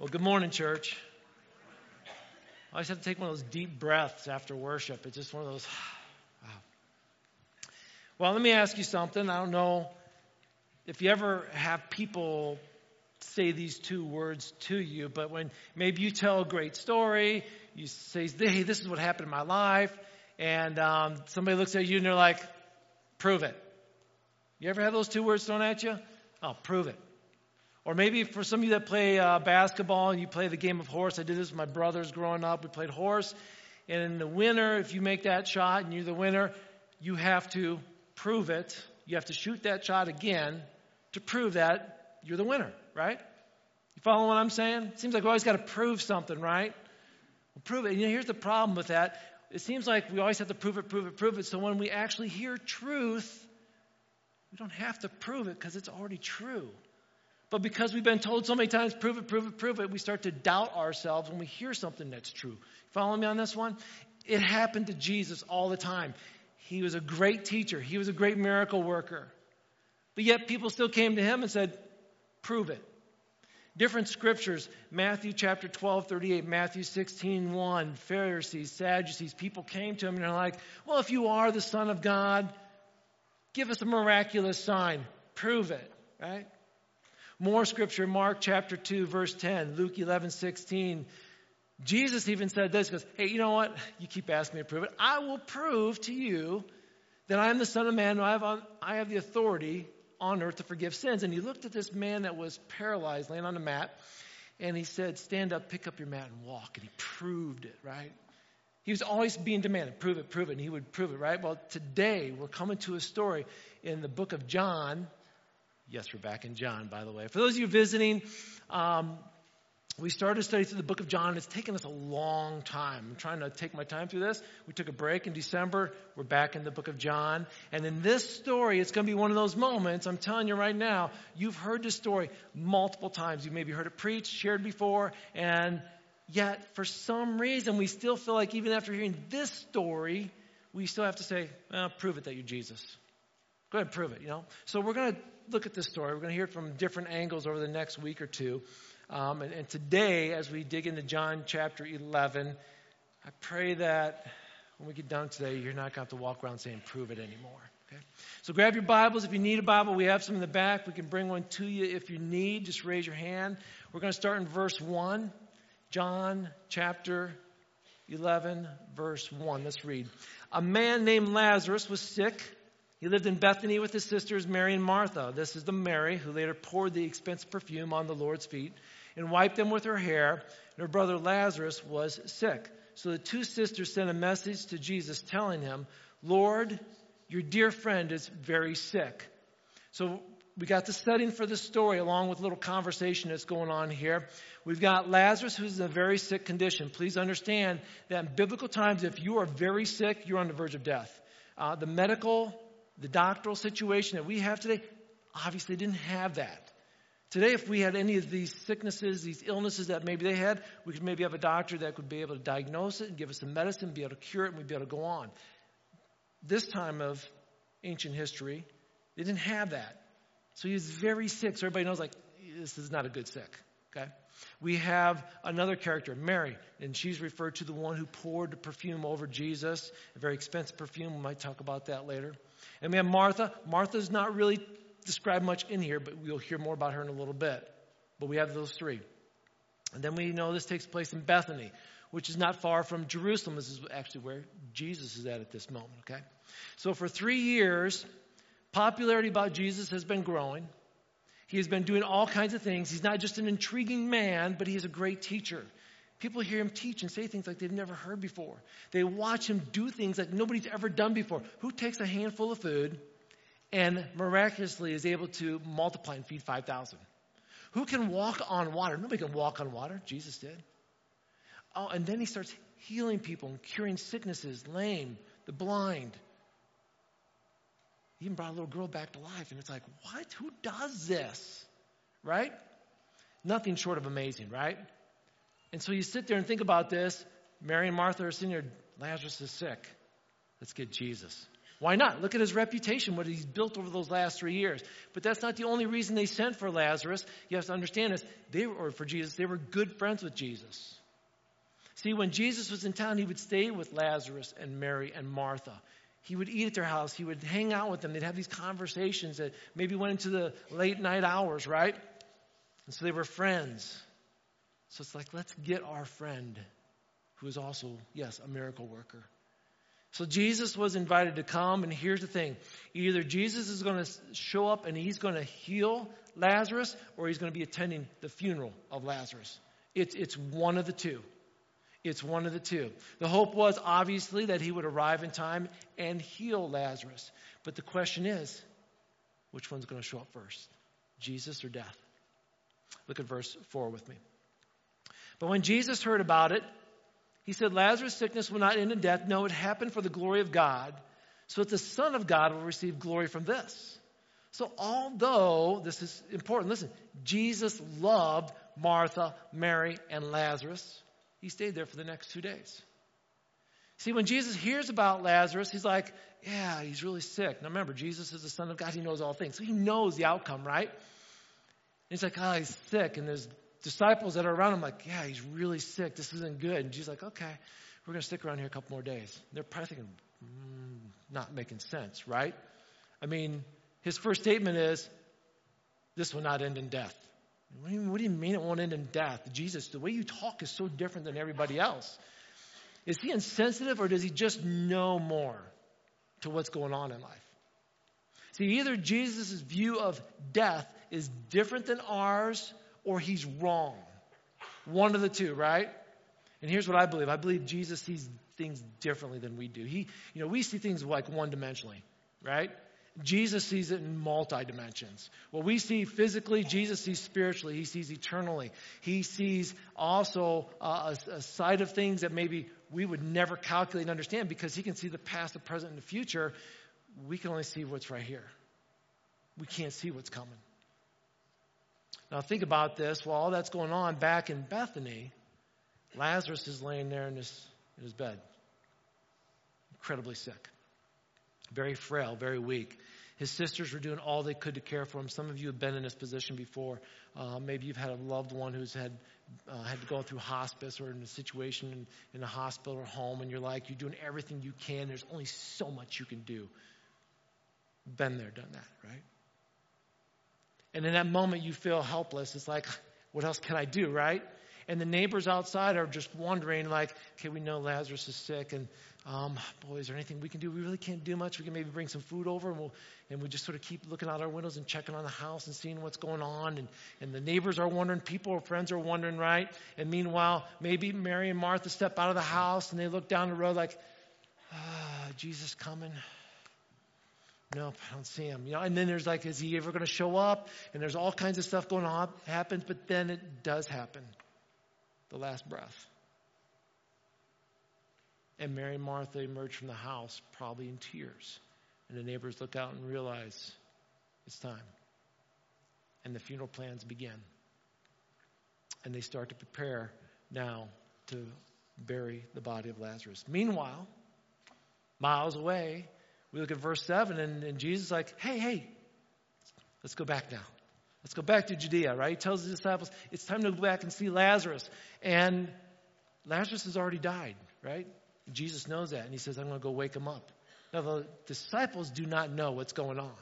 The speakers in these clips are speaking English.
Well, good morning, church. I always have to take one of those deep breaths after worship. It's just one of those. Wow. Well, let me ask you something. I don't know if you ever have people say these two words to you, but when maybe you tell a great story, you say, hey, this is what happened in my life, and um, somebody looks at you and they're like, prove it. You ever have those two words thrown at you? Oh, prove it. Or maybe for some of you that play uh, basketball and you play the game of horse, I did this with my brothers growing up. We played horse. And in the winner, if you make that shot and you're the winner, you have to prove it. You have to shoot that shot again to prove that you're the winner, right? You follow what I'm saying? Seems like we always got to prove something, right? Well, prove it. And you know, here's the problem with that. It seems like we always have to prove it, prove it, prove it. So when we actually hear truth, we don't have to prove it because it's already true. But because we've been told so many times, prove it, prove it, prove it, we start to doubt ourselves when we hear something that's true. Follow me on this one? It happened to Jesus all the time. He was a great teacher, he was a great miracle worker. But yet people still came to him and said, prove it. Different scriptures, Matthew chapter 12, 38, Matthew 16, 1, Pharisees, Sadducees, people came to him and they're like, well, if you are the Son of God, give us a miraculous sign. Prove it, right? More scripture, Mark chapter 2, verse 10, Luke 11, 16. Jesus even said this, goes, hey, you know what? You keep asking me to prove it. I will prove to you that I am the Son of Man, I have, I have the authority on earth to forgive sins. And he looked at this man that was paralyzed, laying on a mat, and he said, stand up, pick up your mat, and walk. And he proved it, right? He was always being demanded, prove it, prove it, and he would prove it, right? Well, today we're coming to a story in the book of John, Yes, we're back in John, by the way. For those of you visiting, um, we started a study through the book of John. And it's taken us a long time. I'm trying to take my time through this. We took a break in December. We're back in the book of John. And in this story, it's going to be one of those moments. I'm telling you right now, you've heard this story multiple times. You've maybe heard it preached, shared before, and yet for some reason, we still feel like even after hearing this story, we still have to say, well, prove it that you're Jesus. Go ahead and prove it, you know? So we're going to look at this story. We're going to hear it from different angles over the next week or two. Um, and, and today, as we dig into John chapter 11, I pray that when we get done today, you're not going to have to walk around saying, prove it anymore. Okay? So grab your Bibles. If you need a Bible, we have some in the back. We can bring one to you if you need. Just raise your hand. We're going to start in verse 1. John chapter 11, verse 1. Let's read. A man named Lazarus was sick he lived in Bethany with his sisters Mary and Martha. This is the Mary who later poured the expensive perfume on the Lord's feet and wiped them with her hair. And her brother Lazarus was sick. So the two sisters sent a message to Jesus telling him, Lord, your dear friend is very sick. So we got the setting for the story along with a little conversation that's going on here. We've got Lazarus who's in a very sick condition. Please understand that in biblical times, if you are very sick, you're on the verge of death. Uh, the medical the doctoral situation that we have today obviously didn't have that. Today, if we had any of these sicknesses, these illnesses that maybe they had, we could maybe have a doctor that could be able to diagnose it and give us the medicine, be able to cure it, and we'd be able to go on. This time of ancient history, they didn't have that. So he was very sick. So everybody knows, like, this is not a good sick. Okay? We have another character, Mary, and she's referred to the one who poured the perfume over Jesus, a very expensive perfume. We might talk about that later. And we have Martha. Martha's not really described much in here, but we'll hear more about her in a little bit. But we have those three. And then we know this takes place in Bethany, which is not far from Jerusalem. This is actually where Jesus is at at this moment, okay? So for three years, popularity about Jesus has been growing. He has been doing all kinds of things. He's not just an intriguing man, but he is a great teacher. People hear him teach and say things like they've never heard before. They watch him do things like nobody's ever done before. Who takes a handful of food and miraculously is able to multiply and feed 5,000? Who can walk on water? Nobody can walk on water. Jesus did. Oh, and then he starts healing people and curing sicknesses, lame, the blind. He even brought a little girl back to life. And it's like, what? Who does this? Right? Nothing short of amazing, right? And so you sit there and think about this. Mary and Martha are sitting there, Lazarus is sick. Let's get Jesus. Why not? Look at his reputation, what he's built over those last three years. But that's not the only reason they sent for Lazarus. You have to understand this. They were, or for Jesus, they were good friends with Jesus. See, when Jesus was in town, he would stay with Lazarus and Mary and Martha. He would eat at their house. He would hang out with them. They'd have these conversations that maybe went into the late night hours, right? And so they were friends. So it's like, let's get our friend who is also, yes, a miracle worker. So Jesus was invited to come, and here's the thing either Jesus is going to show up and he's going to heal Lazarus, or he's going to be attending the funeral of Lazarus. It's, it's one of the two. It's one of the two. The hope was obviously that he would arrive in time and heal Lazarus. But the question is which one's going to show up first? Jesus or death? Look at verse 4 with me. But when Jesus heard about it, he said, Lazarus' sickness will not end in death. No, it happened for the glory of God, so that the Son of God will receive glory from this. So, although this is important, listen, Jesus loved Martha, Mary, and Lazarus, he stayed there for the next two days. See, when Jesus hears about Lazarus, he's like, Yeah, he's really sick. Now remember, Jesus is the Son of God. He knows all things. So he knows the outcome, right? And he's like, Oh, he's sick. And there's disciples that are around him like, yeah, he's really sick. This isn't good. And Jesus like, okay, we're going to stick around here a couple more days. They're probably thinking, mm, not making sense, right? I mean, his first statement is, this will not end in death. What do, you, what do you mean it won't end in death? Jesus, the way you talk is so different than everybody else. Is he insensitive or does he just know more to what's going on in life? See, either Jesus' view of death is different than ours or he's wrong. One of the two, right? And here's what I believe. I believe Jesus sees things differently than we do. He, you know, we see things like one dimensionally, right? Jesus sees it in multi dimensions. What we see physically, Jesus sees spiritually. He sees eternally. He sees also uh, a, a side of things that maybe we would never calculate and understand because he can see the past, the present, and the future. We can only see what's right here. We can't see what's coming. Now, think about this. While all that's going on back in Bethany, Lazarus is laying there in his, in his bed, incredibly sick, very frail, very weak. His sisters were doing all they could to care for him. Some of you have been in this position before. Uh, maybe you've had a loved one who's had uh, had to go through hospice or in a situation in, in a hospital or home, and you're like, you're doing everything you can. There's only so much you can do. Been there, done that, right? And in that moment, you feel helpless. It's like, what else can I do, right? And the neighbors outside are just wondering, like, okay, we know Lazarus is sick, and um, boy, is there anything we can do? We really can't do much. We can maybe bring some food over, and, we'll, and we just sort of keep looking out our windows and checking on the house and seeing what's going on. And, and the neighbors are wondering, people or friends are wondering, right? And meanwhile, maybe Mary and Martha step out of the house and they look down the road like, ah, Jesus coming. Nope, I don't see him. You know, and then there's like, is he ever going to show up? And there's all kinds of stuff going on happens, but then it does happen. The last breath. And Mary and Martha emerge from the house, probably in tears. And the neighbors look out and realize it's time. And the funeral plans begin. And they start to prepare now to bury the body of Lazarus. Meanwhile, miles away, we look at verse 7, and, and Jesus is like, hey, hey, let's go back now. Let's go back to Judea, right? He tells the disciples, it's time to go back and see Lazarus. And Lazarus has already died, right? Jesus knows that, and he says, I'm going to go wake him up. Now, the disciples do not know what's going on.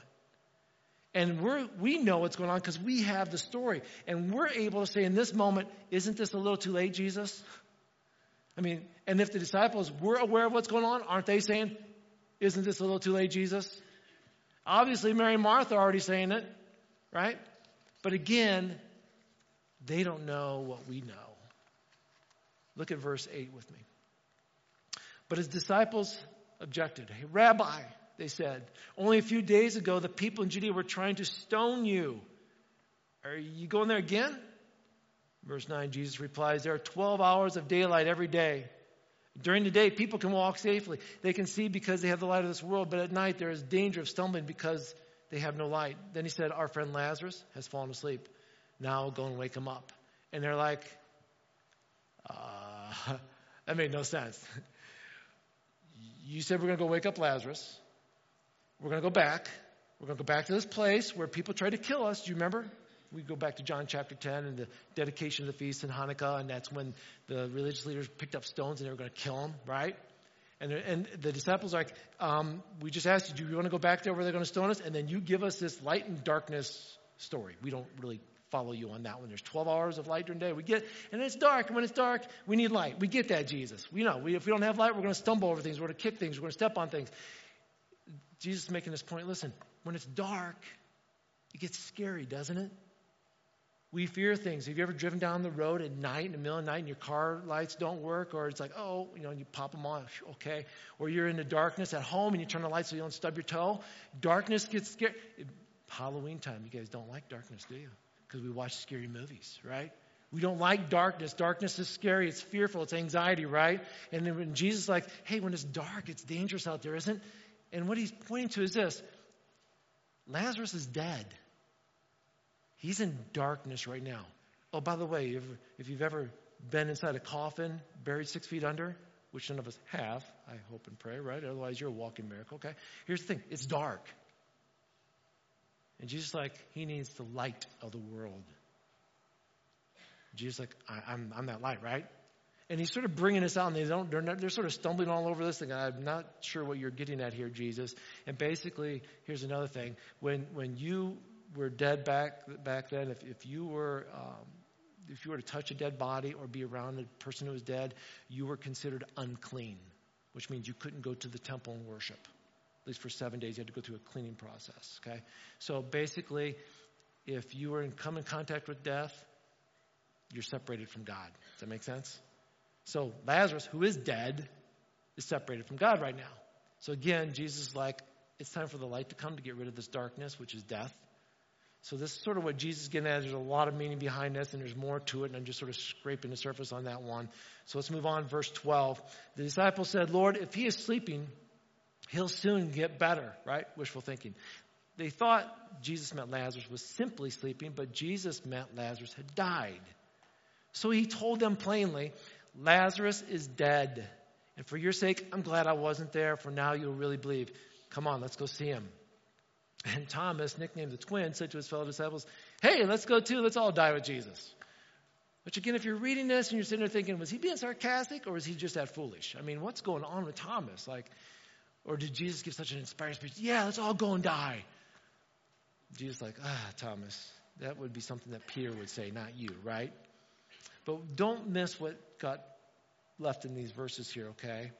And we're, we know what's going on because we have the story. And we're able to say in this moment, isn't this a little too late, Jesus? I mean, and if the disciples were aware of what's going on, aren't they saying, isn't this a little too late, Jesus? Obviously, Mary and Martha are already saying it, right? But again, they don't know what we know. Look at verse 8 with me. But his disciples objected. Hey, Rabbi, they said, only a few days ago the people in Judea were trying to stone you. Are you going there again? Verse 9, Jesus replies, There are 12 hours of daylight every day. During the day, people can walk safely. They can see because they have the light of this world, but at night there is danger of stumbling because they have no light. Then he said, Our friend Lazarus has fallen asleep. Now go and wake him up. And they're like, uh, That made no sense. You said we're going to go wake up Lazarus. we're going to go back. We're going to go back to this place where people tried to kill us. Do you remember? We go back to John chapter 10 and the dedication of the feast in Hanukkah, and that's when the religious leaders picked up stones and they were going to kill him, right? And, and the disciples are like, um, we just asked you, do you want to go back there where they're going to stone us? And then you give us this light and darkness story. We don't really follow you on that one. There's 12 hours of light during the day. We get, and it's dark. And when it's dark, we need light. We get that, Jesus. We know. We, if we don't have light, we're going to stumble over things. We're going to kick things. We're going to step on things. Jesus is making this point. Listen, when it's dark, it gets scary, doesn't it? We fear things. Have you ever driven down the road at night, in the middle of the night, and your car lights don't work? Or it's like, oh, you know, you pop them on, okay. Or you're in the darkness at home and you turn the lights so you don't stub your toe. Darkness gets scary. Halloween time, you guys don't like darkness, do you? Because we watch scary movies, right? We don't like darkness. Darkness is scary. It's fearful. It's anxiety, right? And then when Jesus is like, hey, when it's dark, it's dangerous out there, isn't? And what he's pointing to is this Lazarus is dead. He's in darkness right now. Oh, by the way, if, if you've ever been inside a coffin, buried six feet under, which none of us have, I hope and pray, right? Otherwise, you're a walking miracle, okay? Here's the thing it's dark. And Jesus like, he needs the light of the world. Jesus like, I, am I'm, I'm that light, right? And he's sort of bringing us out, and they don't, they're, not, they're sort of stumbling all over this thing. I'm not sure what you're getting at here, Jesus. And basically, here's another thing. When, when you were dead back back then, if, if you were um, if you were to touch a dead body or be around a person who was dead, you were considered unclean, which means you couldn't go to the temple and worship. At least for seven days, you had to go through a cleaning process. Okay, so basically, if you were in come in contact with death, you're separated from God. Does that make sense? So Lazarus, who is dead, is separated from God right now. So again, Jesus is like, it's time for the light to come to get rid of this darkness, which is death. So this is sort of what Jesus is getting at. There's a lot of meaning behind this, and there's more to it, and I'm just sort of scraping the surface on that one. So let's move on. Verse 12. The disciples said, Lord, if he is sleeping, he'll soon get better, right? Wishful thinking. They thought Jesus meant Lazarus was simply sleeping, but Jesus meant Lazarus had died. So he told them plainly, Lazarus is dead. And for your sake, I'm glad I wasn't there, for now you'll really believe. Come on, let's go see him. And Thomas, nicknamed the twin, said to his fellow disciples, Hey, let's go too. Let's all die with Jesus. Which, again, if you're reading this and you're sitting there thinking, was he being sarcastic or was he just that foolish? I mean, what's going on with Thomas? Like, or did Jesus give such an inspired speech? Yeah, let's all go and die. Jesus, like, ah, Thomas, that would be something that Peter would say, not you, right? But don't miss what got left in these verses here, okay?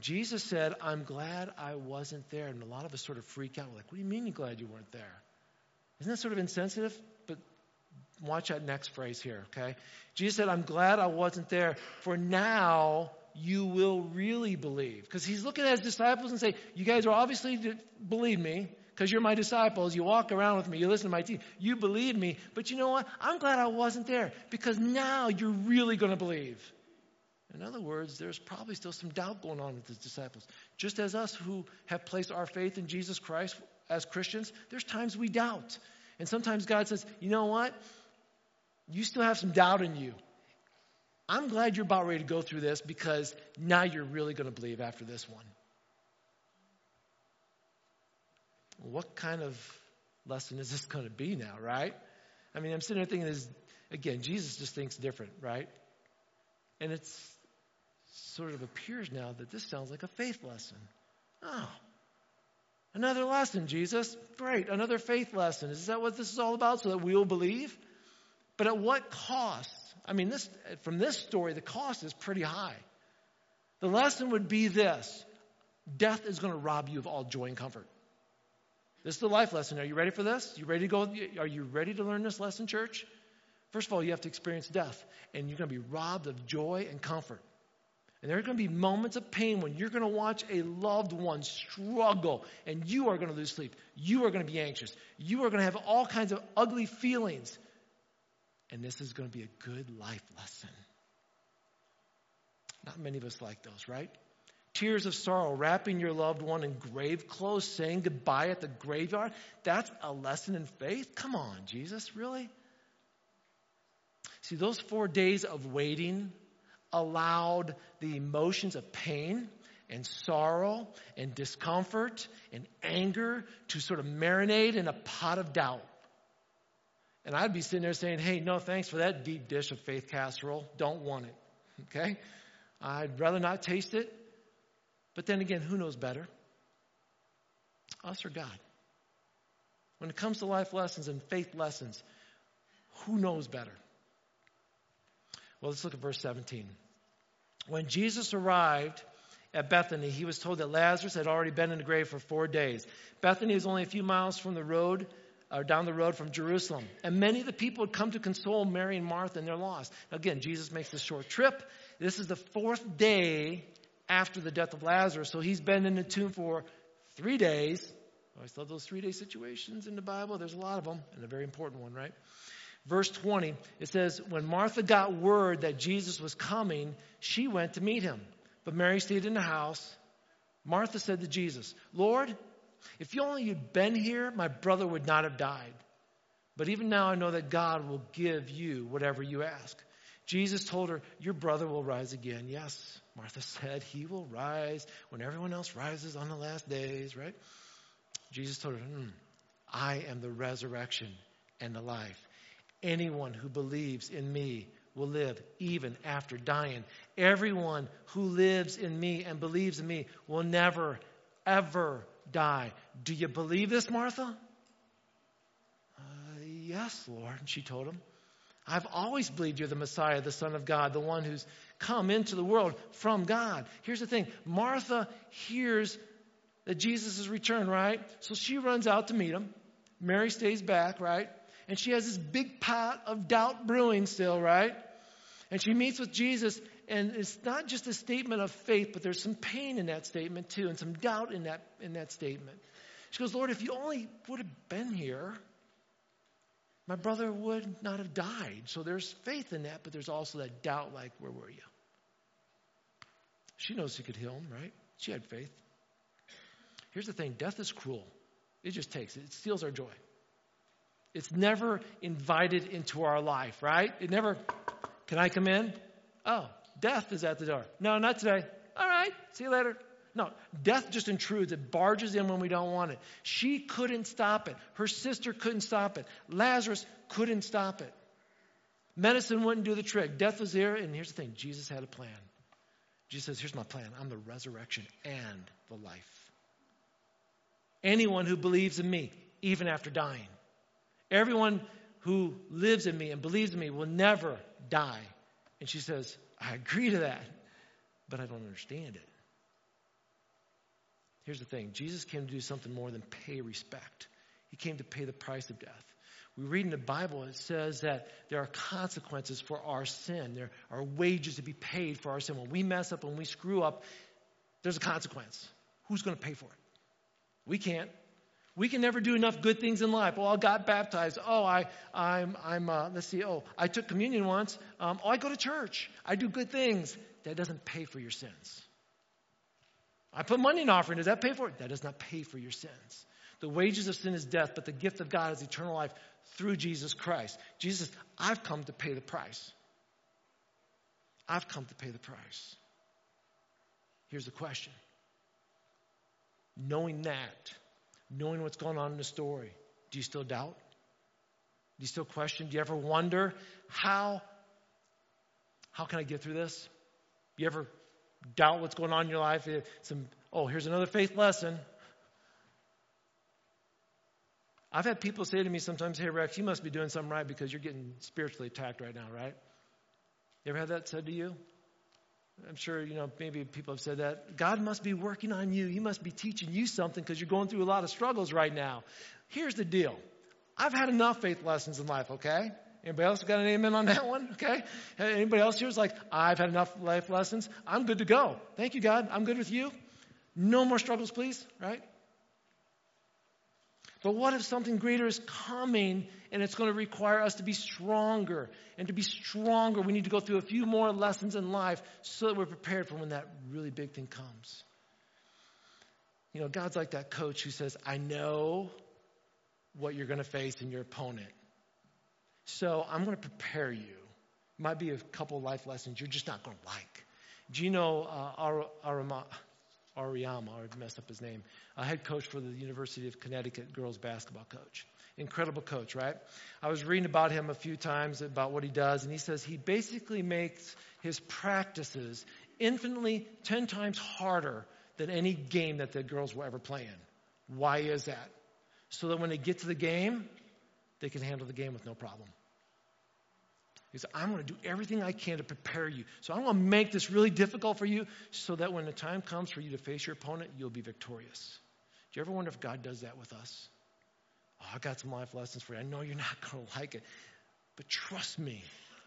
Jesus said, I'm glad I wasn't there. And a lot of us sort of freak out. We're like, what do you mean you're glad you weren't there? Isn't that sort of insensitive? But watch that next phrase here, okay? Jesus said, I'm glad I wasn't there, for now you will really believe. Because he's looking at his disciples and say, You guys are obviously believe me, because you're my disciples. You walk around with me, you listen to my teaching, you believe me. But you know what? I'm glad I wasn't there, because now you're really going to believe. In other words, there's probably still some doubt going on with his disciples. Just as us who have placed our faith in Jesus Christ as Christians, there's times we doubt. And sometimes God says, you know what? You still have some doubt in you. I'm glad you're about ready to go through this because now you're really going to believe after this one. What kind of lesson is this going to be now, right? I mean, I'm sitting there thinking, this, again, Jesus just thinks different, right? And it's sort of appears now that this sounds like a faith lesson. Oh, another lesson, Jesus. Great, another faith lesson. Is that what this is all about? So that we will believe? But at what cost? I mean, this from this story, the cost is pretty high. The lesson would be this death is going to rob you of all joy and comfort. This is the life lesson. Are you ready for this? You ready to go? Are you ready to learn this lesson, church? First of all, you have to experience death, and you're going to be robbed of joy and comfort. And there are going to be moments of pain when you're going to watch a loved one struggle and you are going to lose sleep. You are going to be anxious. You are going to have all kinds of ugly feelings. And this is going to be a good life lesson. Not many of us like those, right? Tears of sorrow, wrapping your loved one in grave clothes, saying goodbye at the graveyard. That's a lesson in faith? Come on, Jesus, really? See, those four days of waiting allowed the emotions of pain and sorrow and discomfort and anger to sort of marinate in a pot of doubt. And I'd be sitting there saying, hey, no thanks for that deep dish of faith casserole. Don't want it. Okay? I'd rather not taste it. But then again, who knows better? Us or God? When it comes to life lessons and faith lessons, who knows better? Well, let's look at verse 17. When Jesus arrived at Bethany, he was told that Lazarus had already been in the grave for four days. Bethany is only a few miles from the road, or down the road from Jerusalem. And many of the people had come to console Mary and Martha in their loss. Again, Jesus makes this short trip. This is the fourth day after the death of Lazarus, so he's been in the tomb for three days. I always love those three day situations in the Bible. There's a lot of them, and a very important one, right? Verse 20, it says, When Martha got word that Jesus was coming, she went to meet him. But Mary stayed in the house. Martha said to Jesus, Lord, if you only had been here, my brother would not have died. But even now I know that God will give you whatever you ask. Jesus told her, Your brother will rise again. Yes, Martha said, He will rise when everyone else rises on the last days, right? Jesus told her, hmm, I am the resurrection and the life. Anyone who believes in me will live even after dying. Everyone who lives in me and believes in me will never, ever die. Do you believe this, Martha? Uh, yes, Lord, she told him. I've always believed you're the Messiah, the Son of God, the one who's come into the world from God. Here's the thing Martha hears that Jesus has returned, right? So she runs out to meet him. Mary stays back, right? And she has this big pot of doubt brewing still, right? And she meets with Jesus, and it's not just a statement of faith, but there's some pain in that statement too, and some doubt in that in that statement. She goes, Lord, if you only would have been here, my brother would not have died. So there's faith in that, but there's also that doubt like, where were you? She knows he could heal him, right? She had faith. Here's the thing death is cruel, it just takes it, it steals our joy. It's never invited into our life, right? It never, can I come in? Oh, death is at the door. No, not today. All right, see you later. No, death just intrudes. It barges in when we don't want it. She couldn't stop it. Her sister couldn't stop it. Lazarus couldn't stop it. Medicine wouldn't do the trick. Death was there, and here's the thing Jesus had a plan. Jesus says, Here's my plan I'm the resurrection and the life. Anyone who believes in me, even after dying, everyone who lives in me and believes in me will never die. And she says, I agree to that, but I don't understand it. Here's the thing Jesus came to do something more than pay respect, He came to pay the price of death. We read in the Bible, it says that there are consequences for our sin. There are wages to be paid for our sin. When we mess up, when we screw up, there's a consequence. Who's going to pay for it? We can't. We can never do enough good things in life. Oh, I got baptized. Oh, I, I'm, I'm. Uh, let's see. Oh, I took communion once. Um, oh, I go to church. I do good things. That doesn't pay for your sins. I put money in offering. Does that pay for it? That does not pay for your sins. The wages of sin is death, but the gift of God is eternal life through Jesus Christ. Jesus, I've come to pay the price. I've come to pay the price. Here's the question knowing that, knowing what's going on in the story, do you still doubt? Do you still question? Do you ever wonder how how can I get through this? You ever doubt what's going on in your life? Some oh, here's another faith lesson. I've had people say to me sometimes, "Hey Rex, you must be doing something right because you're getting spiritually attacked right now, right?" You ever had that said to you? I'm sure, you know, maybe people have said that. God must be working on you. He must be teaching you something because you're going through a lot of struggles right now. Here's the deal. I've had enough faith lessons in life, okay? Anybody else got an amen on that one? Okay? Anybody else here is like, I've had enough life lessons. I'm good to go. Thank you, God. I'm good with you. No more struggles, please, right? But what if something greater is coming and it's going to require us to be stronger? And to be stronger, we need to go through a few more lessons in life so that we're prepared for when that really big thing comes. You know, God's like that coach who says, I know what you're going to face in your opponent. So I'm going to prepare you. Might be a couple life lessons you're just not going to like. Do you know uh, Auriemma, I messed up his name, a head coach for the University of Connecticut girls basketball coach. Incredible coach, right? I was reading about him a few times about what he does, and he says he basically makes his practices infinitely 10 times harder than any game that the girls will ever play in. Why is that? So that when they get to the game, they can handle the game with no problem. I'm going to do everything I can to prepare you. So I'm going to make this really difficult for you so that when the time comes for you to face your opponent, you'll be victorious. Do you ever wonder if God does that with us? Oh, I got some life lessons for you. I know you're not going to like it. But trust me,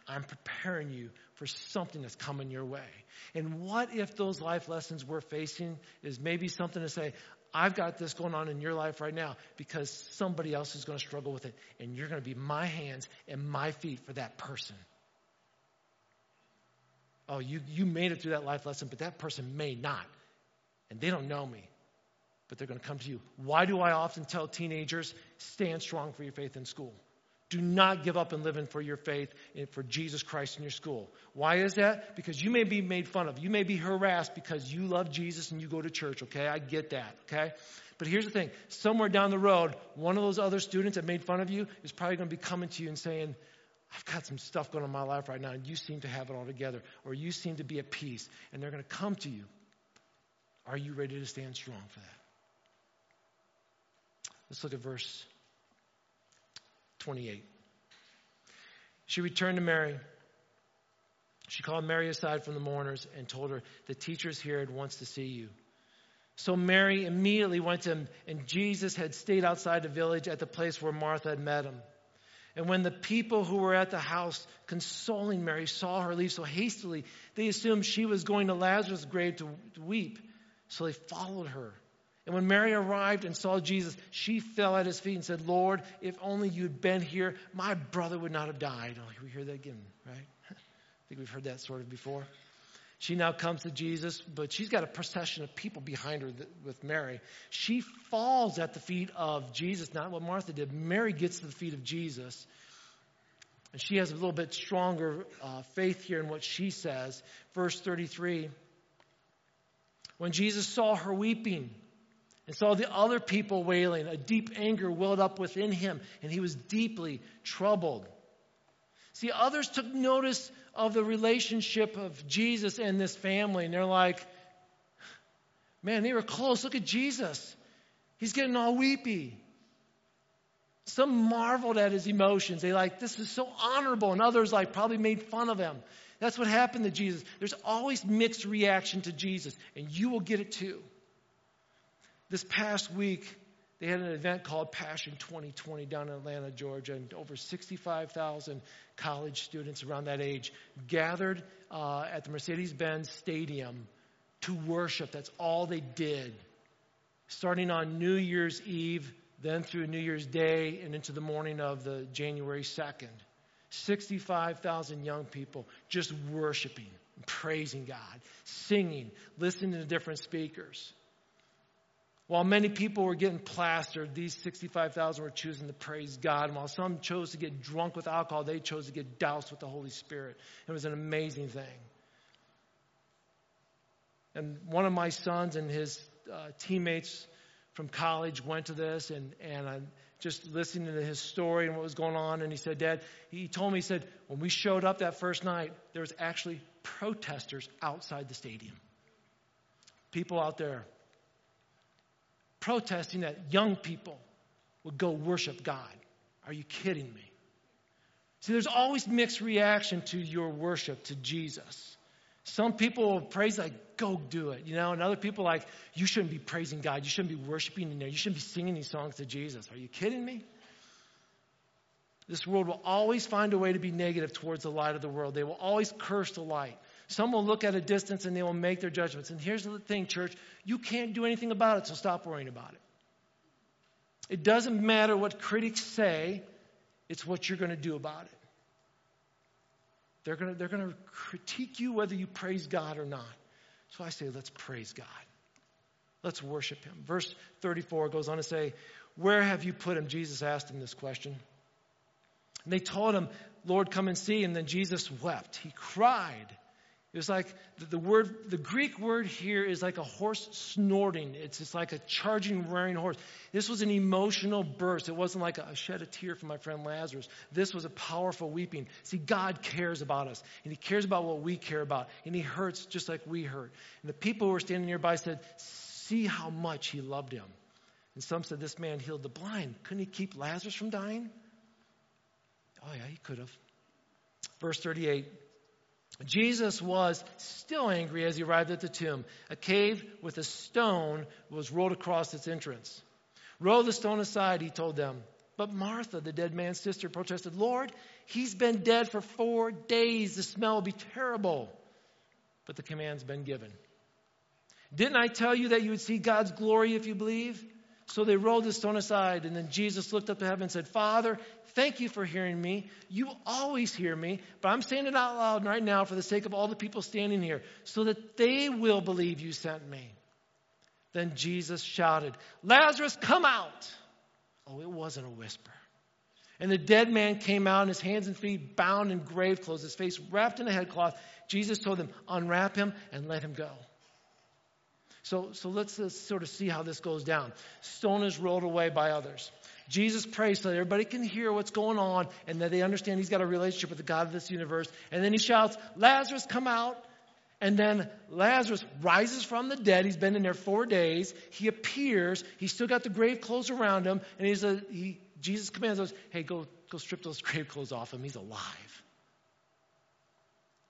I'm preparing you for something that's coming your way. And what if those life lessons we're facing is maybe something to say, I've got this going on in your life right now because somebody else is going to struggle with it, and you're going to be my hands and my feet for that person. Oh, you, you made it through that life lesson, but that person may not. And they don't know me, but they're going to come to you. Why do I often tell teenagers, stand strong for your faith in school? Do not give up in living for your faith and for Jesus Christ in your school. Why is that? Because you may be made fun of. You may be harassed because you love Jesus and you go to church, okay? I get that, okay? But here's the thing somewhere down the road, one of those other students that made fun of you is probably going to be coming to you and saying, I've got some stuff going on in my life right now, and you seem to have it all together, or you seem to be at peace. And they're going to come to you. Are you ready to stand strong for that? Let's look at verse 28. She returned to Mary. She called Mary aside from the mourners and told her, The teacher's here and wants to see you. So Mary immediately went to him, and Jesus had stayed outside the village at the place where Martha had met him. And when the people who were at the house consoling Mary saw her leave so hastily, they assumed she was going to Lazarus' grave to, to weep. So they followed her. And when Mary arrived and saw Jesus, she fell at his feet and said, Lord, if only you'd been here, my brother would not have died. Oh, we hear that again, right? I think we've heard that sort of before. She now comes to Jesus, but she's got a procession of people behind her with Mary. She falls at the feet of Jesus, not what Martha did. Mary gets to the feet of Jesus. And she has a little bit stronger uh, faith here in what she says. Verse 33 When Jesus saw her weeping, and saw the other people wailing. A deep anger welled up within him, and he was deeply troubled. See, others took notice of the relationship of Jesus and this family, and they're like, man, they were close. Look at Jesus. He's getting all weepy. Some marveled at his emotions. They like, this is so honorable. And others like probably made fun of him. That's what happened to Jesus. There's always mixed reaction to Jesus, and you will get it too. This past week, they had an event called Passion 2020 down in Atlanta, Georgia, and over 65,000 college students around that age gathered uh, at the Mercedes Benz Stadium to worship. That's all they did. Starting on New Year's Eve, then through New Year's Day, and into the morning of the January 2nd. 65,000 young people just worshiping, praising God, singing, listening to different speakers. While many people were getting plastered, these 65,000 were choosing to praise God. And while some chose to get drunk with alcohol, they chose to get doused with the Holy Spirit. It was an amazing thing. And one of my sons and his uh, teammates from college went to this, and, and I'm just listening to his story and what was going on. And he said, Dad, he told me, he said, when we showed up that first night, there was actually protesters outside the stadium. People out there protesting that young people would go worship God. Are you kidding me? See, there's always mixed reaction to your worship to Jesus. Some people will praise like, go do it, you know, and other people like, you shouldn't be praising God. You shouldn't be worshiping in there. You shouldn't be singing these songs to Jesus. Are you kidding me? This world will always find a way to be negative towards the light of the world. They will always curse the light. Some will look at a distance and they will make their judgments. And here's the thing, church you can't do anything about it, so stop worrying about it. It doesn't matter what critics say, it's what you're going to do about it. They're going to, they're going to critique you whether you praise God or not. So I say, let's praise God. Let's worship Him. Verse 34 goes on to say, Where have you put Him? Jesus asked him this question. And they told him, Lord, come and see. And then Jesus wept. He cried. It was like the, word, the Greek word here is like a horse snorting. It's just like a charging, roaring horse. This was an emotional burst. It wasn't like a, shed a tear for my friend Lazarus. This was a powerful weeping. See, God cares about us, and He cares about what we care about, and He hurts just like we hurt. And the people who were standing nearby said, See how much He loved him. And some said, This man healed the blind. Couldn't He keep Lazarus from dying? Oh, yeah, He could have. Verse 38 Jesus was still angry as he arrived at the tomb. A cave with a stone was rolled across its entrance. Roll the stone aside, he told them. But Martha, the dead man's sister, protested, Lord, he's been dead for four days. The smell will be terrible. But the command's been given. Didn't I tell you that you would see God's glory if you believe? So they rolled the stone aside, and then Jesus looked up to heaven and said, Father, thank you for hearing me. You always hear me, but I'm saying it out loud right now for the sake of all the people standing here, so that they will believe you sent me. Then Jesus shouted, Lazarus, come out! Oh, it wasn't a whisper. And the dead man came out, and his hands and feet bound in grave clothes, his face wrapped in a headcloth. Jesus told them, Unwrap him and let him go. So, so let's, let's sort of see how this goes down. Stone is rolled away by others. Jesus prays so that everybody can hear what's going on and that they understand he's got a relationship with the God of this universe. And then he shouts, Lazarus, come out. And then Lazarus rises from the dead. He's been in there four days. He appears. He's still got the grave clothes around him. And he's a, he, Jesus commands us, hey, go, go strip those grave clothes off him. He's alive.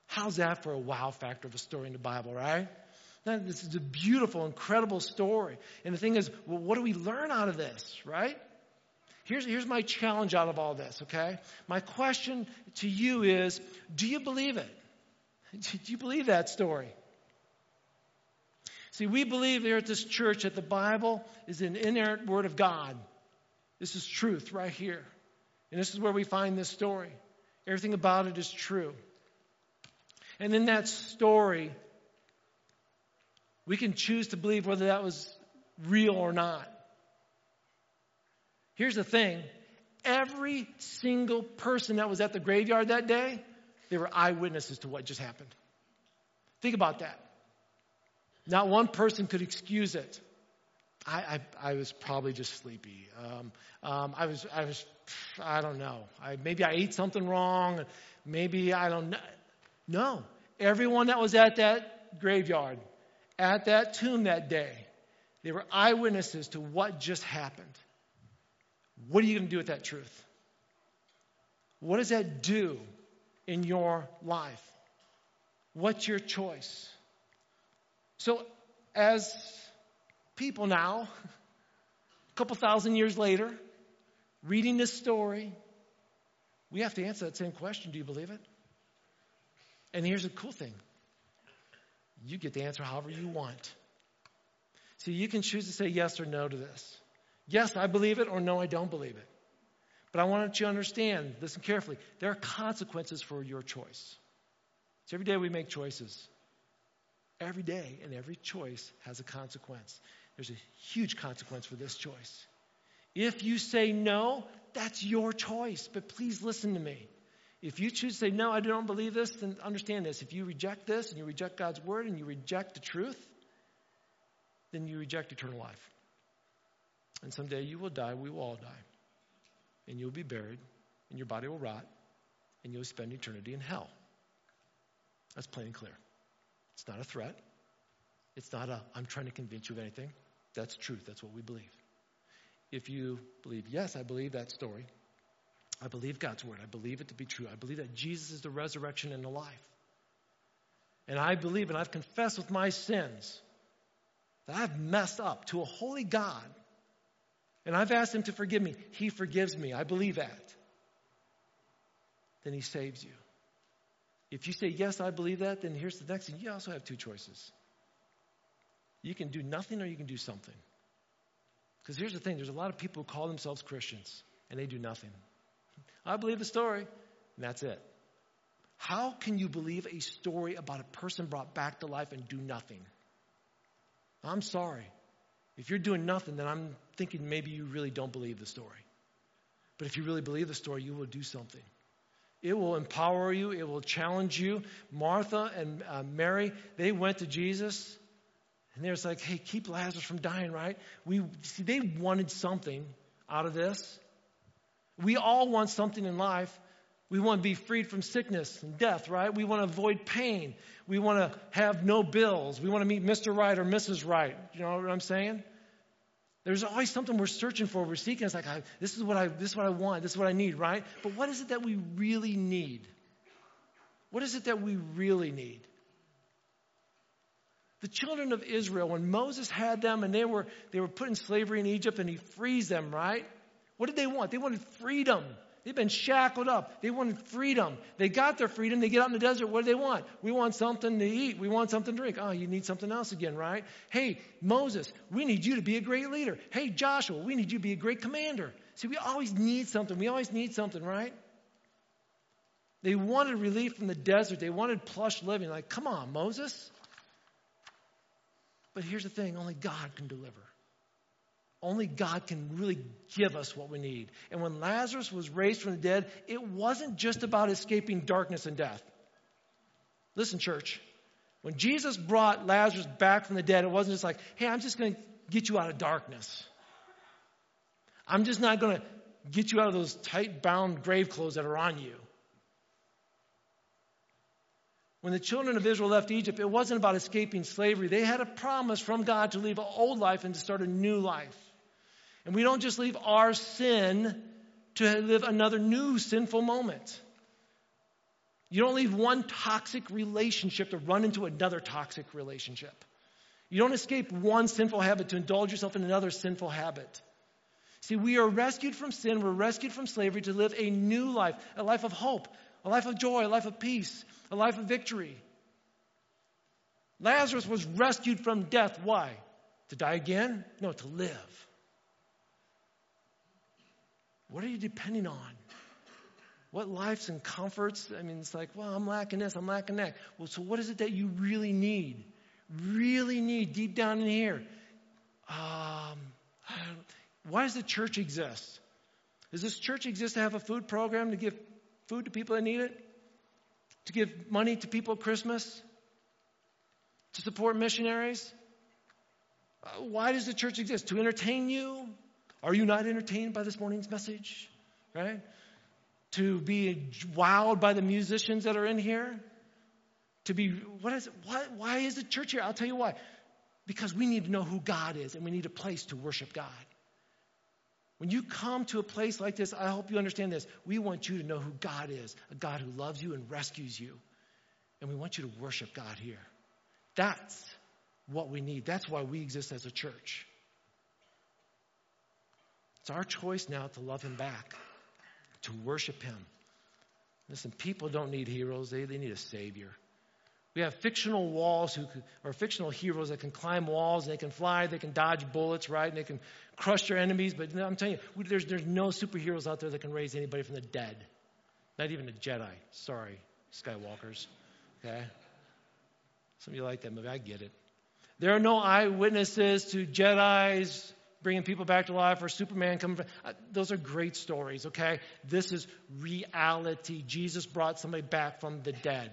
How's that for a wow factor of a story in the Bible, right? This is a beautiful, incredible story. And the thing is, well, what do we learn out of this, right? Here's, here's my challenge out of all this, okay? My question to you is do you believe it? Do you believe that story? See, we believe here at this church that the Bible is an inerrant word of God. This is truth right here. And this is where we find this story. Everything about it is true. And in that story, we can choose to believe whether that was real or not. Here's the thing every single person that was at the graveyard that day, they were eyewitnesses to what just happened. Think about that. Not one person could excuse it. I, I, I was probably just sleepy. Um, um, I was, I was, I don't know. I, maybe I ate something wrong. Maybe I don't know. No. Everyone that was at that graveyard at that tomb that day, they were eyewitnesses to what just happened. What are you going to do with that truth? What does that do in your life? What's your choice? So, as people now, a couple thousand years later, reading this story, we have to answer that same question Do you believe it? And here's the cool thing you get the answer however you want. See, you can choose to say yes or no to this. Yes, I believe it, or no, I don't believe it. But I want you to understand, listen carefully, there are consequences for your choice. So every day we make choices. Every day and every choice has a consequence. There's a huge consequence for this choice. If you say no, that's your choice. But please listen to me. If you choose to say, no, I don't believe this, then understand this. If you reject this and you reject God's word and you reject the truth, then you reject eternal life. And someday you will die, we will all die. And you'll be buried, and your body will rot, and you'll spend eternity in hell. That's plain and clear. It's not a threat. It's not a, I'm trying to convince you of anything. That's truth. That's what we believe. If you believe, yes, I believe that story, I believe God's word. I believe it to be true. I believe that Jesus is the resurrection and the life. And I believe and I've confessed with my sins that I've messed up to a holy God. And I've asked him to forgive me. He forgives me. I believe that. Then he saves you. If you say, Yes, I believe that, then here's the next thing. You also have two choices. You can do nothing or you can do something. Because here's the thing there's a lot of people who call themselves Christians and they do nothing. I believe the story, and that's it. How can you believe a story about a person brought back to life and do nothing? I'm sorry. If you're doing nothing, then I'm thinking maybe you really don't believe the story. But if you really believe the story, you will do something. It will empower you. It will challenge you. Martha and uh, Mary, they went to Jesus and they're like, hey, keep Lazarus from dying, right? We see they wanted something out of this. We all want something in life. We want to be freed from sickness and death, right? We want to avoid pain. We want to have no bills. We want to meet Mr. Right or Mrs. Right. You know what I'm saying? There's always something we're searching for, we're seeking. It's like, I, this is what I, this is what I want, this is what I need, right? But what is it that we really need? What is it that we really need? The children of Israel, when Moses had them and they were, they were put in slavery in Egypt and he frees them, right? What did they want? They wanted freedom. They've been shackled up. They wanted freedom. They got their freedom. They get out in the desert. What do they want? We want something to eat. We want something to drink. Oh, you need something else again, right? Hey, Moses, we need you to be a great leader. Hey, Joshua, we need you to be a great commander. See, we always need something. We always need something, right? They wanted relief from the desert. They wanted plush living. Like, come on, Moses. But here's the thing only God can deliver. Only God can really give us what we need. And when Lazarus was raised from the dead, it wasn't just about escaping darkness and death. Listen, church, when Jesus brought Lazarus back from the dead, it wasn't just like, hey, I'm just going to get you out of darkness. I'm just not going to get you out of those tight bound grave clothes that are on you. When the children of Israel left Egypt, it wasn't about escaping slavery. They had a promise from God to leave an old life and to start a new life. And we don't just leave our sin to live another new sinful moment. You don't leave one toxic relationship to run into another toxic relationship. You don't escape one sinful habit to indulge yourself in another sinful habit. See, we are rescued from sin, we're rescued from slavery to live a new life, a life of hope, a life of joy, a life of peace, a life of victory. Lazarus was rescued from death. Why? To die again? No, to live. What are you depending on? What lives and comforts? I mean, it's like, well, I'm lacking this, I'm lacking that. Well, so what is it that you really need? Really need deep down in here? Um, why does the church exist? Does this church exist to have a food program to give food to people that need it? To give money to people at Christmas? To support missionaries? Uh, why does the church exist? To entertain you? Are you not entertained by this morning's message? Right? To be wowed by the musicians that are in here? To be, what is, why, why is the church here? I'll tell you why. Because we need to know who God is and we need a place to worship God. When you come to a place like this, I hope you understand this. We want you to know who God is a God who loves you and rescues you. And we want you to worship God here. That's what we need. That's why we exist as a church. It's our choice now to love Him back, to worship Him. Listen, people don't need heroes, they, they need a Savior. We have fictional walls who or fictional heroes that can climb walls, they can fly, they can dodge bullets, right? And they can crush their enemies. But I'm telling you, there's, there's no superheroes out there that can raise anybody from the dead. Not even a Jedi. Sorry, Skywalkers. Okay? Some of you like that movie. I get it. There are no eyewitnesses to Jedi's bringing people back to life or Superman coming. From, uh, those are great stories, okay? This is reality. Jesus brought somebody back from the dead.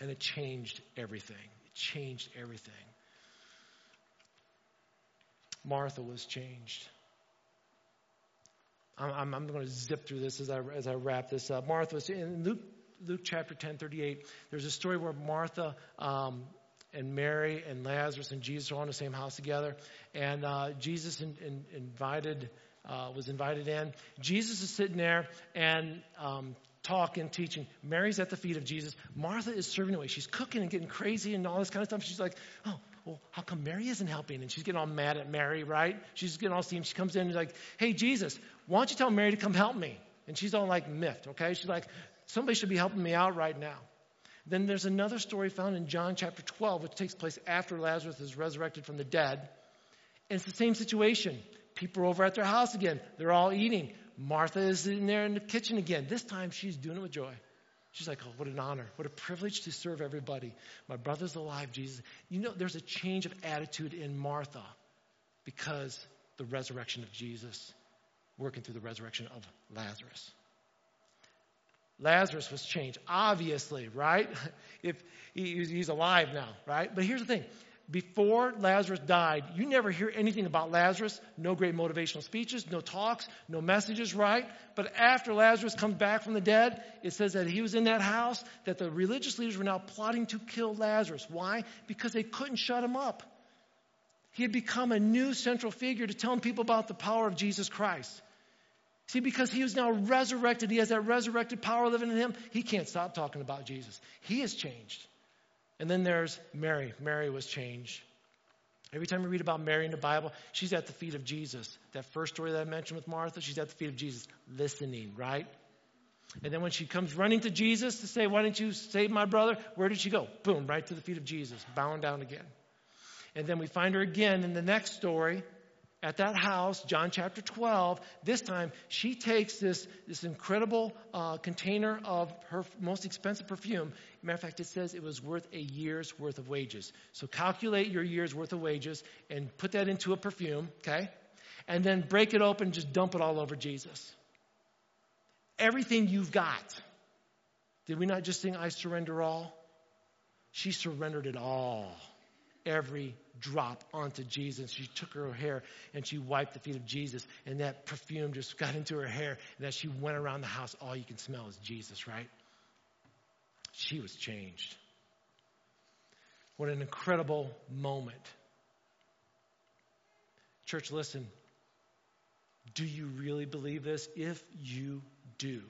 And it changed everything. It changed everything. Martha was changed. I'm, I'm, going to zip through this as I, as I wrap this up. Martha was in Luke, Luke chapter 10, 38. There's a story where Martha um, and Mary and Lazarus and Jesus are all in the same house together. And uh, Jesus in, in, invited, uh, was invited in. Jesus is sitting there and um, talking, teaching. Mary's at the feet of Jesus. Martha is serving away. She's cooking and getting crazy and all this kind of stuff. She's like, oh, well, how come Mary isn't helping? And she's getting all mad at Mary, right? She's getting all steamed. She comes in and is like, hey, Jesus, why don't you tell Mary to come help me? And she's all like miffed, okay? She's like, somebody should be helping me out right now. Then there's another story found in John chapter 12, which takes place after Lazarus is resurrected from the dead. And it's the same situation. People are over at their house again. They're all eating. Martha is in there in the kitchen again. This time she's doing it with joy. She's like, oh, what an honor. What a privilege to serve everybody. My brother's alive, Jesus. You know, there's a change of attitude in Martha because the resurrection of Jesus working through the resurrection of Lazarus. Lazarus was changed, obviously, right? If he's alive now, right? But here's the thing before Lazarus died, you never hear anything about Lazarus. No great motivational speeches, no talks, no messages, right? But after Lazarus comes back from the dead, it says that he was in that house, that the religious leaders were now plotting to kill Lazarus. Why? Because they couldn't shut him up. He had become a new central figure to telling people about the power of Jesus Christ. See, because he was now resurrected, he has that resurrected power living in him, he can't stop talking about Jesus. He has changed. And then there's Mary. Mary was changed. Every time you read about Mary in the Bible, she's at the feet of Jesus. That first story that I mentioned with Martha, she's at the feet of Jesus, listening, right? And then when she comes running to Jesus to say, Why didn't you save my brother? Where did she go? Boom, right to the feet of Jesus, bowing down again. And then we find her again in the next story at that house, John chapter 12, this time she takes this, this incredible uh, container of her most expensive perfume. Matter of fact, it says it was worth a year's worth of wages. So calculate your year's worth of wages and put that into a perfume, okay? And then break it open just dump it all over Jesus. Everything you've got. Did we not just sing, I surrender all? She surrendered it all every drop onto Jesus. She took her hair and she wiped the feet of Jesus, and that perfume just got into her hair. And as she went around the house, all you can smell is Jesus, right? She was changed. What an incredible moment. Church, listen. Do you really believe this? If you do,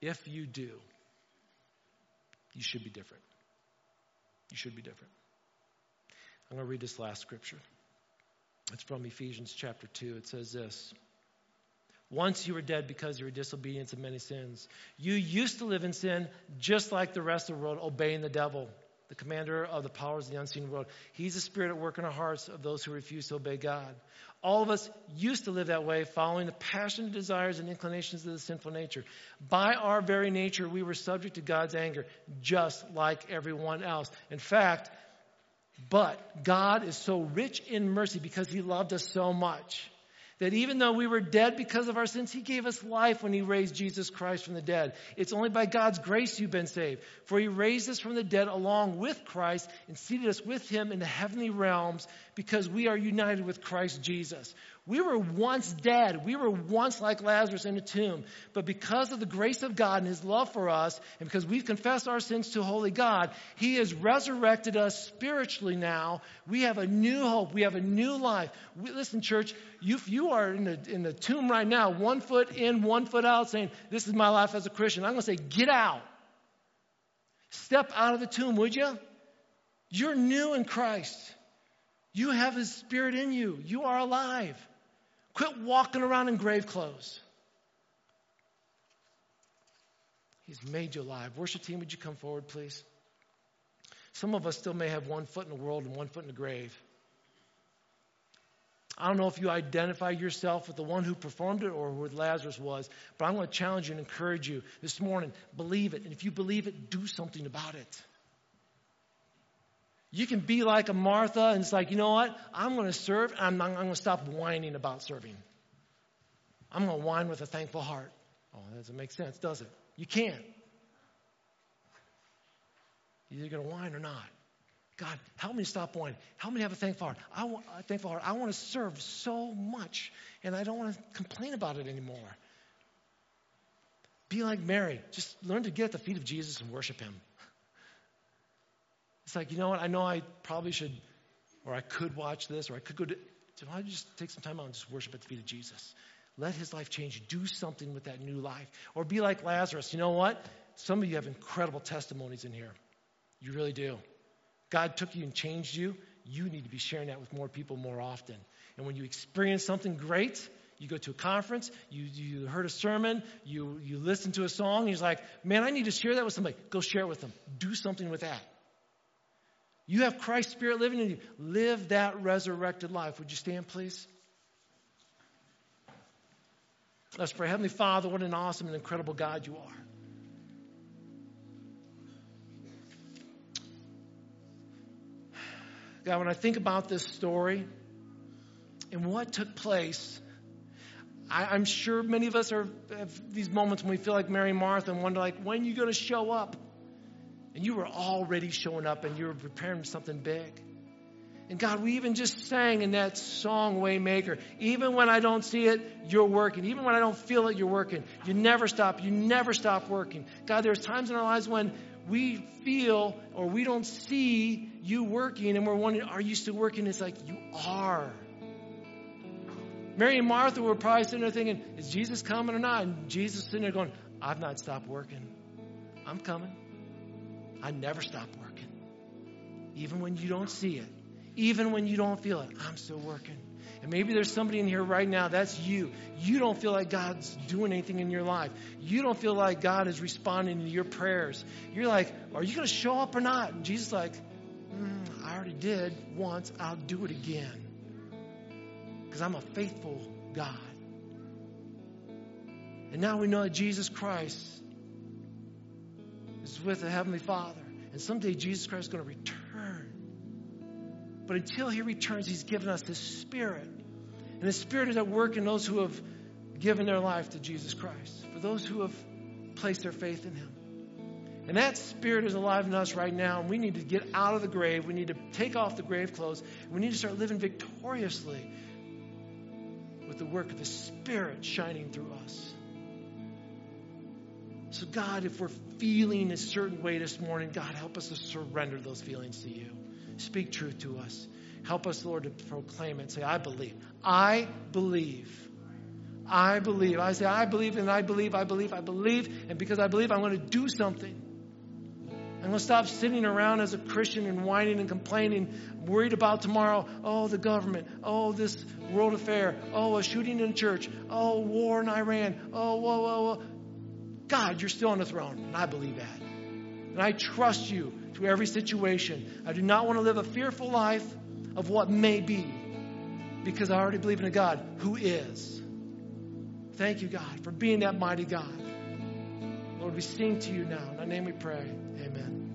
if you do, you should be different. You should be different. I'm going to read this last scripture. It's from Ephesians chapter 2. It says this Once you were dead because of your disobedience and many sins. You used to live in sin just like the rest of the world, obeying the devil, the commander of the powers of the unseen world. He's the spirit at work in the hearts of those who refuse to obey God. All of us used to live that way, following the passionate desires and inclinations of the sinful nature. By our very nature, we were subject to God's anger, just like everyone else. In fact, but God is so rich in mercy because He loved us so much that even though we were dead because of our sins, He gave us life when He raised Jesus Christ from the dead. It's only by God's grace you've been saved. For He raised us from the dead along with Christ and seated us with Him in the heavenly realms because we are united with Christ Jesus. We were once dead. We were once like Lazarus in a tomb. But because of the grace of God and His love for us, and because we've confessed our sins to holy God, He has resurrected us spiritually now. We have a new hope. We have a new life. We, listen, church, you, you are in the, in the tomb right now, one foot in, one foot out, saying, This is my life as a Christian. I'm going to say, Get out. Step out of the tomb, would you? You're new in Christ. You have His Spirit in you. You are alive. Quit walking around in grave clothes. He's made you alive. Worship team, would you come forward, please? Some of us still may have one foot in the world and one foot in the grave. I don't know if you identify yourself with the one who performed it or with Lazarus was, but I'm going to challenge you and encourage you this morning. Believe it. And if you believe it, do something about it. You can be like a Martha and it's like, you know what? I'm going to serve and I'm, I'm going to stop whining about serving. I'm going to whine with a thankful heart. Oh, that doesn't make sense, does it? You can't. You're either going to whine or not. God, help me stop whining. Help me have a thankful heart. I want a thankful heart. I want to serve so much, and I don't want to complain about it anymore. Be like Mary. Just learn to get at the feet of Jesus and worship Him. It's like, you know what? I know I probably should, or I could watch this, or I could go to. So I just take some time out and just worship at the feet of Jesus. Let his life change. Do something with that new life. Or be like Lazarus. You know what? Some of you have incredible testimonies in here. You really do. God took you and changed you. You need to be sharing that with more people more often. And when you experience something great, you go to a conference, you, you heard a sermon, you, you listen to a song, and you're like, man, I need to share that with somebody. Go share it with them. Do something with that. You have Christ's Spirit living in you. Live that resurrected life. Would you stand, please? Let's pray. Heavenly Father, what an awesome and incredible God you are. God, when I think about this story and what took place, I, am sure many of us are have these moments when we feel like Mary and Martha and wonder, like, when are you going to show up? And you were already showing up and you were preparing something big. And God, we even just sang in that song, Waymaker. Even when I don't see it, you're working. Even when I don't feel it, you're working. You never stop. You never stop working. God, there's times in our lives when we feel or we don't see you working and we're wondering, are you still working? It's like, you are. Mary and Martha were probably sitting there thinking, is Jesus coming or not? And Jesus sitting there going, I've not stopped working. I'm coming. I never stop working. Even when you don't see it, even when you don't feel it, I'm still working. And maybe there's somebody in here right now, that's you. You don't feel like God's doing anything in your life. You don't feel like God is responding to your prayers. You're like, are you going to show up or not? And Jesus like, mm, I already did once. I'll do it again. Because I'm a faithful God. And now we know that Jesus Christ is with the Heavenly Father. And someday Jesus Christ is going to return but until he returns, he's given us his spirit. And the spirit is at work in those who have given their life to Jesus Christ, for those who have placed their faith in him. And that spirit is alive in us right now, and we need to get out of the grave. We need to take off the grave clothes. We need to start living victoriously with the work of the Spirit shining through us. So, God, if we're feeling a certain way this morning, God, help us to surrender those feelings to you. Speak truth to us. Help us, Lord, to proclaim it. Say, I believe. I believe. I believe. I say, I believe and I believe, I believe, I believe. And because I believe, I'm going to do something. I'm going to stop sitting around as a Christian and whining and complaining, worried about tomorrow. Oh, the government. Oh, this world affair. Oh, a shooting in a church. Oh, war in Iran. Oh, whoa, whoa, whoa. God, you're still on the throne. And I believe that. And I trust you through every situation. I do not want to live a fearful life of what may be because I already believe in a God who is. Thank you, God, for being that mighty God. Lord, we sing to you now. In thy name we pray. Amen.